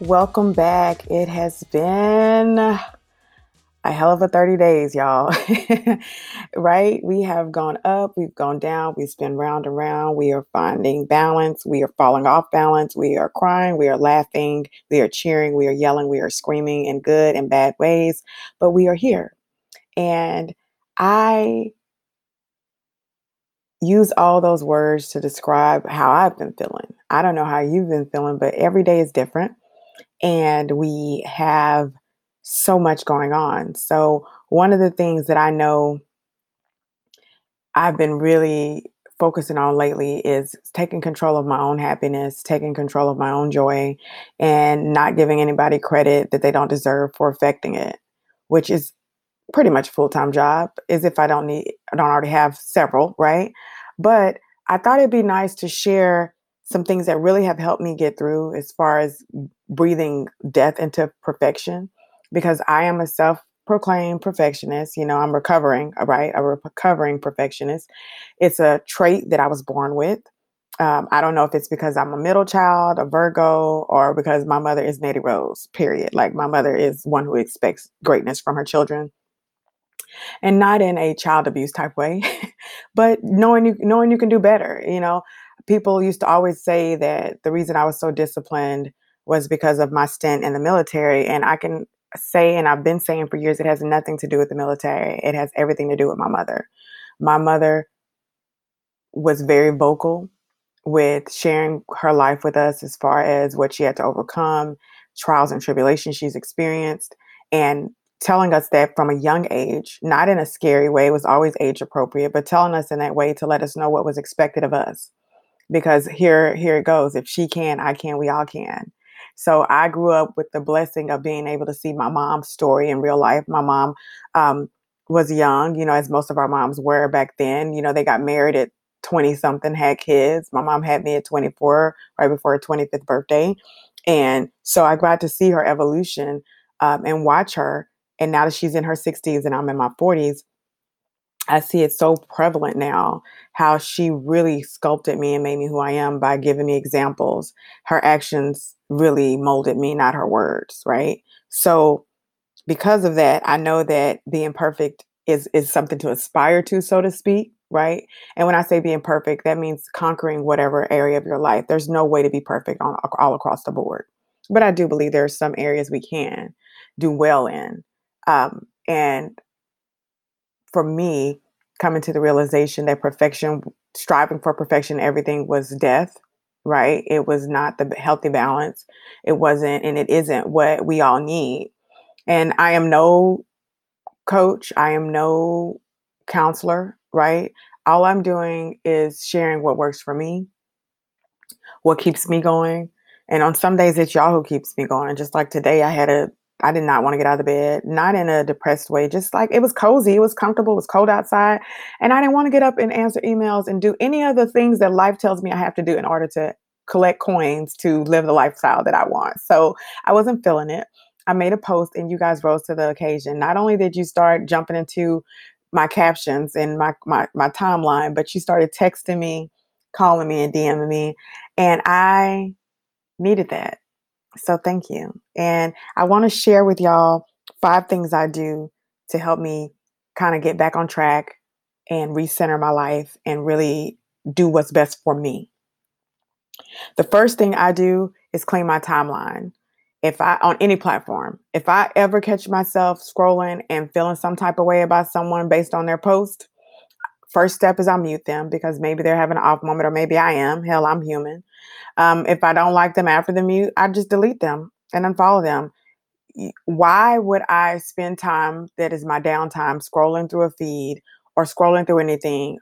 Welcome back. It has been a hell of a 30 days, y'all. right? We have gone up, we've gone down, we've been round and round. We are finding balance, we are falling off balance, we are crying, we are laughing, we are cheering, we are yelling, we are screaming in good and bad ways, but we are here. And I use all those words to describe how I've been feeling. I don't know how you've been feeling, but every day is different and we have so much going on. So, one of the things that I know I've been really focusing on lately is taking control of my own happiness, taking control of my own joy, and not giving anybody credit that they don't deserve for affecting it, which is pretty much a full-time job is if I don't need I don't already have several, right? But I thought it'd be nice to share some things that really have helped me get through as far as breathing death into perfection because I am a self proclaimed perfectionist. You know, I'm recovering, uh, right? A recovering perfectionist. It's a trait that I was born with. Um, I don't know if it's because I'm a middle child, a Virgo, or because my mother is Nettie Rose, period. Like my mother is one who expects greatness from her children. And not in a child abuse type way, but knowing you knowing you can do better. You know, people used to always say that the reason I was so disciplined was because of my stint in the military. And I can say, and I've been saying for years, it has nothing to do with the military. It has everything to do with my mother. My mother was very vocal with sharing her life with us as far as what she had to overcome, trials and tribulations she's experienced, and telling us that from a young age, not in a scary way, it was always age appropriate, but telling us in that way to let us know what was expected of us. Because here, here it goes. If she can, I can, we all can. So I grew up with the blessing of being able to see my mom's story in real life. My mom um, was young, you know, as most of our moms were back then. You know, they got married at 20 something, had kids. My mom had me at 24, right before her 25th birthday. And so I got to see her evolution um, and watch her. And now that she's in her 60s and I'm in my 40s, I see it so prevalent now how she really sculpted me and made me who I am by giving me examples. Her actions really molded me, not her words, right? So because of that, I know that being perfect is is something to aspire to, so to speak, right? And when I say being perfect, that means conquering whatever area of your life. There's no way to be perfect on all across the board, but I do believe there are some areas we can do well in. Um, and for me, coming to the realization that perfection, striving for perfection, everything was death right? It was not the healthy balance. It wasn't, and it isn't what we all need. And I am no coach, I am no counselor, right? All I'm doing is sharing what works for me, what keeps me going. And on some days, it's y'all who keeps me going. Just like today, I had a I did not want to get out of the bed, not in a depressed way, just like it was cozy, it was comfortable, it was cold outside. And I didn't want to get up and answer emails and do any of the things that life tells me I have to do in order to collect coins to live the lifestyle that I want. So I wasn't feeling it. I made a post and you guys rose to the occasion. Not only did you start jumping into my captions and my, my, my timeline, but you started texting me, calling me, and DMing me. And I needed that. So thank you. And I want to share with y'all five things I do to help me kind of get back on track and recenter my life and really do what's best for me. The first thing I do is clean my timeline. If I on any platform, if I ever catch myself scrolling and feeling some type of way about someone based on their post, first step is I mute them because maybe they're having an off moment or maybe I am. Hell, I'm human. Um, if I don't like them after the mute, I just delete them and unfollow them. Why would I spend time that is my downtime scrolling through a feed or scrolling through anything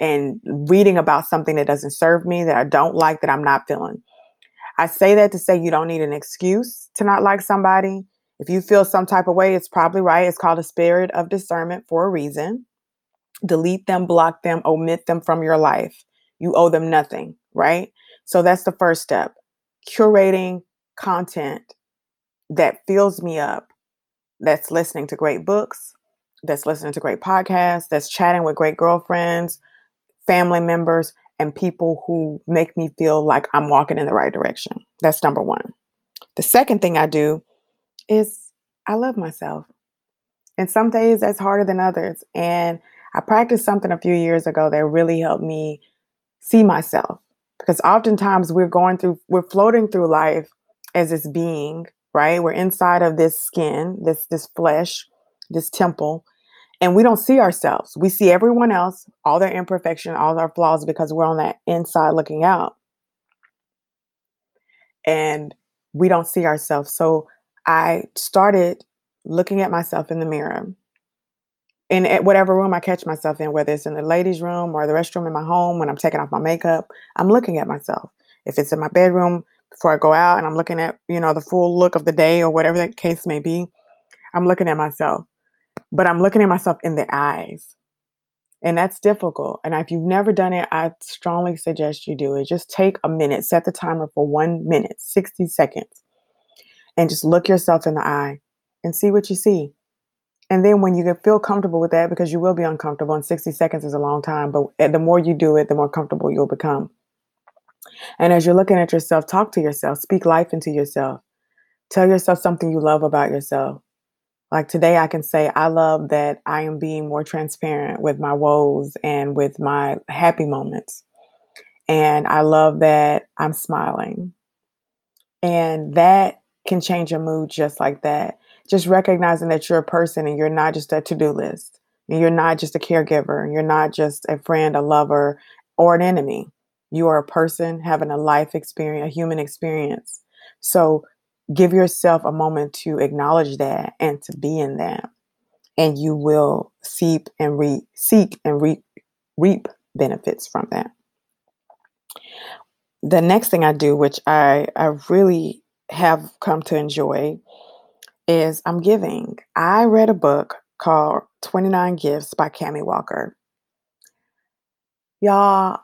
and reading about something that doesn't serve me, that I don't like, that I'm not feeling. I say that to say you don't need an excuse to not like somebody. If you feel some type of way, it's probably right. It's called a spirit of discernment for a reason. Delete them, block them, omit them from your life. You owe them nothing, right? So that's the first step. Curating content that fills me up, that's listening to great books, that's listening to great podcasts, that's chatting with great girlfriends, family members, and people who make me feel like I'm walking in the right direction. That's number one. The second thing I do is I love myself. And some days that's harder than others. And I practiced something a few years ago that really helped me see myself. Because oftentimes we're going through, we're floating through life as this being, right? We're inside of this skin, this this flesh, this temple, and we don't see ourselves. We see everyone else, all their imperfection, all their flaws, because we're on that inside looking out. And we don't see ourselves. So I started looking at myself in the mirror. In at whatever room I catch myself in, whether it's in the ladies' room or the restroom in my home when I'm taking off my makeup, I'm looking at myself. If it's in my bedroom before I go out and I'm looking at, you know, the full look of the day or whatever that case may be, I'm looking at myself but I'm looking at myself in the eyes. And that's difficult. And if you've never done it, I strongly suggest you do it. Just take a minute, set the timer for one minute, 60 seconds, and just look yourself in the eye and see what you see. And then when you feel comfortable with that, because you will be uncomfortable, and 60 seconds is a long time, but the more you do it, the more comfortable you'll become. And as you're looking at yourself, talk to yourself, speak life into yourself. Tell yourself something you love about yourself. Like today, I can say, I love that I am being more transparent with my woes and with my happy moments. And I love that I'm smiling. And that can change your mood just like that. Just recognizing that you're a person and you're not just a to do list. And you're not just a caregiver. You're not just a friend, a lover, or an enemy. You are a person having a life experience, a human experience. So give yourself a moment to acknowledge that and to be in that and you will seep and re- seek and re- reap benefits from that the next thing i do which i i really have come to enjoy is i'm giving i read a book called 29 gifts by cami walker y'all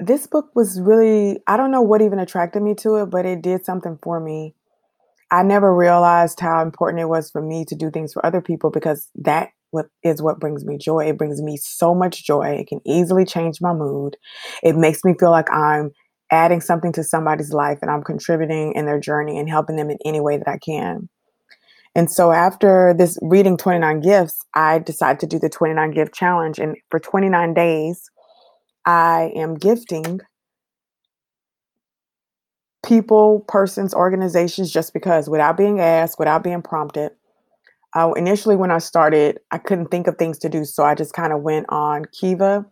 this book was really i don't know what even attracted me to it but it did something for me I never realized how important it was for me to do things for other people because that is what brings me joy. It brings me so much joy. It can easily change my mood. It makes me feel like I'm adding something to somebody's life and I'm contributing in their journey and helping them in any way that I can. And so after this reading 29 gifts, I decided to do the 29 gift challenge and for 29 days I am gifting people, persons, organizations just because without being asked, without being prompted. Uh, initially, when I started, I couldn't think of things to do. So I just kind of went on Kiva,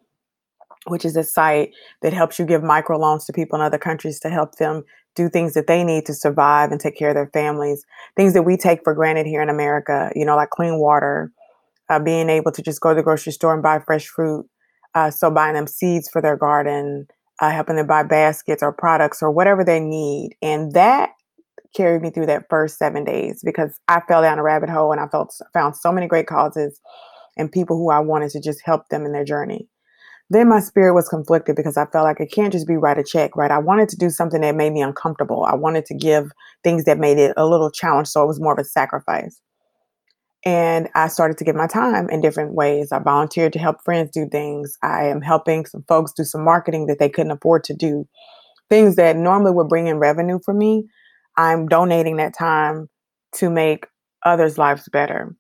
which is a site that helps you give microloans to people in other countries to help them do things that they need to survive and take care of their families. Things that we take for granted here in America, you know, like clean water, uh, being able to just go to the grocery store and buy fresh fruit. Uh, so buying them seeds for their garden, uh, helping them buy baskets or products or whatever they need. And that carried me through that first seven days because I fell down a rabbit hole and I felt found so many great causes and people who I wanted to just help them in their journey. Then my spirit was conflicted because I felt like it can't just be write a check, right? I wanted to do something that made me uncomfortable. I wanted to give things that made it a little challenge, so it was more of a sacrifice. And I started to give my time in different ways. I volunteered to help friends do things. I am helping some folks do some marketing that they couldn't afford to do. Things that normally would bring in revenue for me, I'm donating that time to make others' lives better.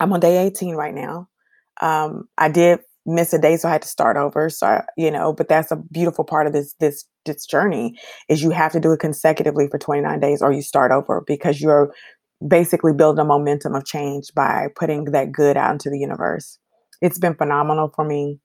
I'm on day 18 right now. Um, I did miss a day, so I had to start over. So you know, but that's a beautiful part of this this this journey is you have to do it consecutively for 29 days, or you start over because you're basically building a momentum of change by putting that good out into the universe. It's been phenomenal for me.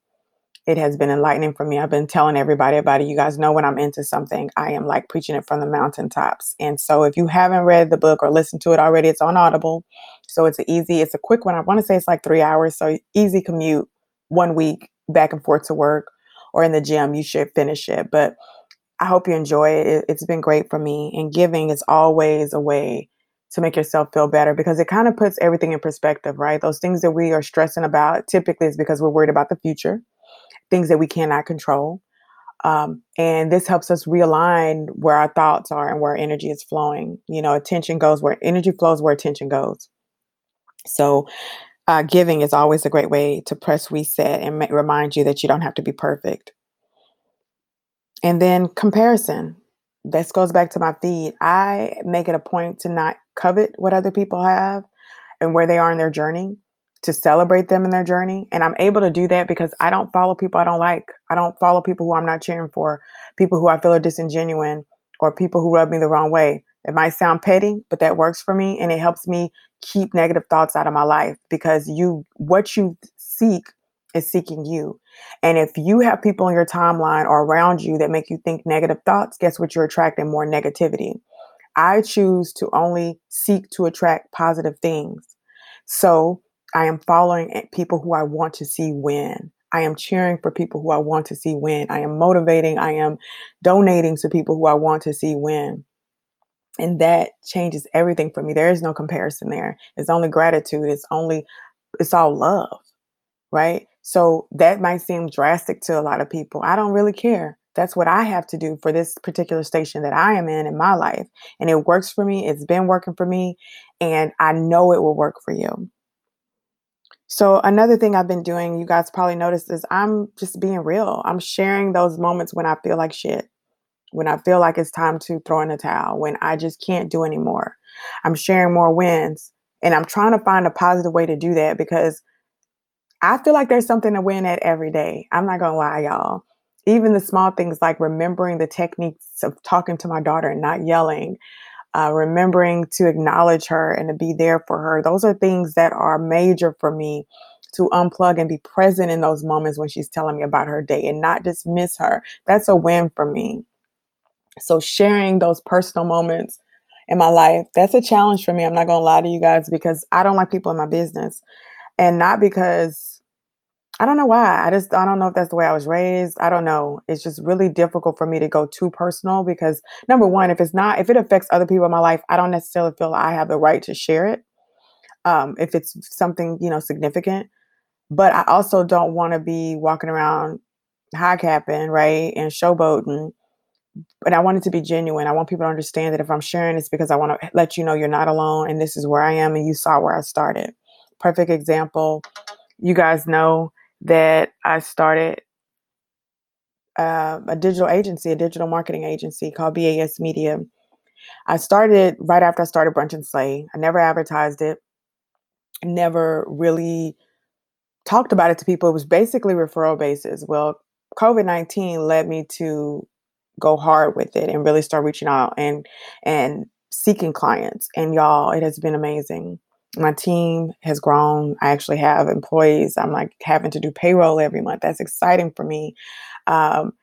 It has been enlightening for me. I've been telling everybody about it. You guys know when I'm into something, I am like preaching it from the mountaintops. And so if you haven't read the book or listened to it already, it's on Audible. So it's easy, it's a quick one. I want to say it's like three hours. So easy commute, one week, back and forth to work or in the gym, you should finish it. But I hope you enjoy it. It's been great for me. And giving is always a way to make yourself feel better because it kind of puts everything in perspective, right? Those things that we are stressing about typically is because we're worried about the future, things that we cannot control. Um, and this helps us realign where our thoughts are and where energy is flowing. You know, attention goes where energy flows, where attention goes. So, uh, giving is always a great way to press reset and ma- remind you that you don't have to be perfect. And then comparison. This goes back to my feed. I make it a point to not covet what other people have and where they are in their journey, to celebrate them in their journey. And I'm able to do that because I don't follow people I don't like. I don't follow people who I'm not cheering for, people who I feel are disingenuous, or people who rub me the wrong way. It might sound petty, but that works for me and it helps me keep negative thoughts out of my life because you what you seek is seeking you. And if you have people in your timeline or around you that make you think negative thoughts, guess what? You're attracting more negativity. I choose to only seek to attract positive things. So I am following people who I want to see win. I am cheering for people who I want to see win. I am motivating. I am donating to people who I want to see win. And that changes everything for me. There is no comparison there. It's only gratitude. It's only, it's all love, right? So that might seem drastic to a lot of people. I don't really care. That's what I have to do for this particular station that I am in in my life. And it works for me. It's been working for me. And I know it will work for you. So, another thing I've been doing, you guys probably noticed, is I'm just being real. I'm sharing those moments when I feel like shit, when I feel like it's time to throw in the towel, when I just can't do anymore. I'm sharing more wins. And I'm trying to find a positive way to do that because I feel like there's something to win at every day. I'm not going to lie, y'all. Even the small things like remembering the techniques of talking to my daughter and not yelling, uh, remembering to acknowledge her and to be there for her. Those are things that are major for me to unplug and be present in those moments when she's telling me about her day and not dismiss her. That's a win for me. So, sharing those personal moments in my life, that's a challenge for me. I'm not going to lie to you guys because I don't like people in my business. And not because I don't know why. I just I don't know if that's the way I was raised. I don't know. It's just really difficult for me to go too personal because number one, if it's not if it affects other people in my life, I don't necessarily feel I have the right to share it. Um, if it's something you know significant, but I also don't want to be walking around high capping right and showboating. But I want it to be genuine. I want people to understand that if I'm sharing, it's because I want to let you know you're not alone and this is where I am and you saw where I started. Perfect example. You guys know that I started uh, a digital agency, a digital marketing agency called BAS Media. I started right after I started Brunch and Slay. I never advertised it, never really talked about it to people. It was basically referral basis. Well, COVID 19 led me to go hard with it and really start reaching out and and seeking clients. And y'all, it has been amazing my team has grown. I actually have employees. I'm like having to do payroll every month. That's exciting for me. Um,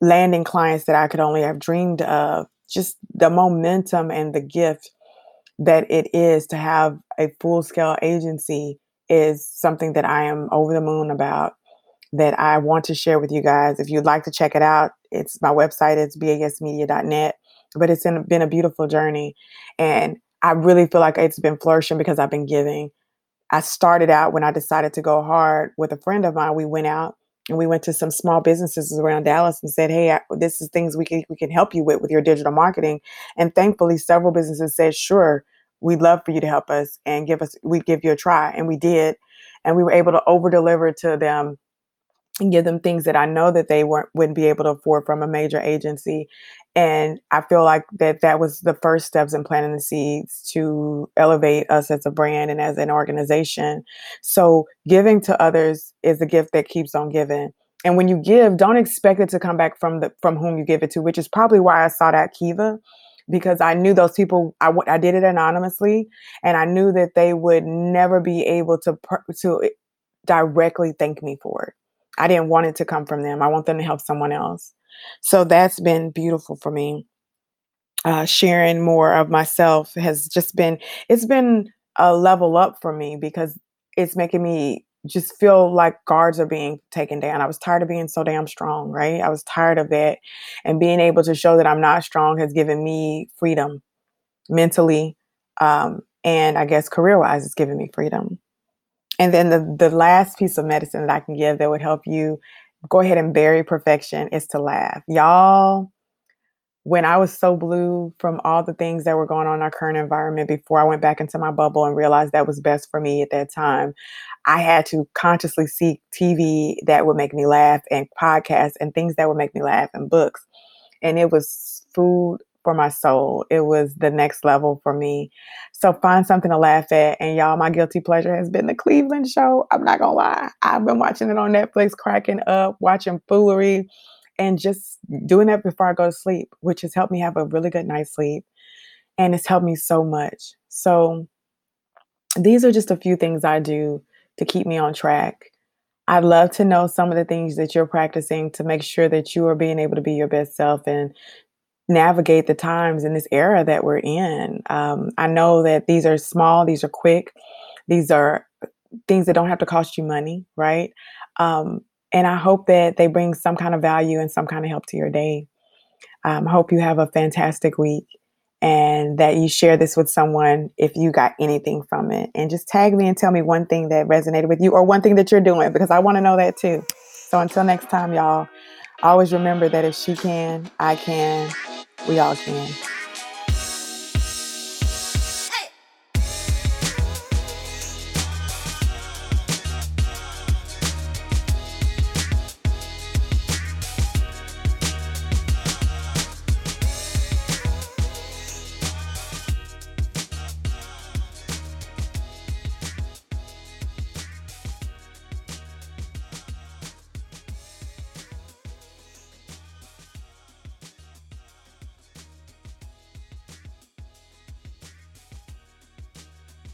landing clients that I could only have dreamed of. Just the momentum and the gift that it is to have a full scale agency is something that I am over the moon about. That I want to share with you guys. If you'd like to check it out, it's my website. It's basmedia.net. But it's in, been a beautiful journey, and I really feel like it's been flourishing because I've been giving. I started out when I decided to go hard with a friend of mine. We went out and we went to some small businesses around Dallas and said, "Hey, this is things we can we can help you with with your digital marketing." And thankfully, several businesses said, "Sure, we'd love for you to help us and give us we give you a try." And we did, and we were able to over deliver to them and give them things that I know that they weren't wouldn't be able to afford from a major agency. And I feel like that that was the first steps in planting the seeds to elevate us as a brand and as an organization. So giving to others is a gift that keeps on giving. And when you give, don't expect it to come back from the from whom you give it to, which is probably why I sought out Kiva because I knew those people. I, I did it anonymously, and I knew that they would never be able to to eh, directly thank me for it. I didn't want it to come from them. I want them to help someone else. So that's been beautiful for me. Uh, sharing more of myself has just been, it's been a level up for me because it's making me just feel like guards are being taken down. I was tired of being so damn strong, right? I was tired of that. And being able to show that I'm not strong has given me freedom mentally. Um, and I guess career wise, it's given me freedom. And then the, the last piece of medicine that I can give that would help you go ahead and bury perfection is to laugh. Y'all, when I was so blue from all the things that were going on in our current environment before I went back into my bubble and realized that was best for me at that time, I had to consciously seek TV that would make me laugh and podcasts and things that would make me laugh and books. And it was food for my soul. It was the next level for me. So find something to laugh at. And y'all, my guilty pleasure has been the Cleveland show. I'm not gonna lie. I've been watching it on Netflix, cracking up, watching foolery and just doing that before I go to sleep, which has helped me have a really good night's sleep. And it's helped me so much. So these are just a few things I do to keep me on track. I'd love to know some of the things that you're practicing to make sure that you are being able to be your best self and navigate the times in this era that we're in. Um, I know that these are small, these are quick, these are things that don't have to cost you money, right? Um, and I hope that they bring some kind of value and some kind of help to your day. Um, hope you have a fantastic week and that you share this with someone if you got anything from it. And just tag me and tell me one thing that resonated with you or one thing that you're doing because I want to know that too. So until next time, y'all, always remember that if she can, I can, we all can.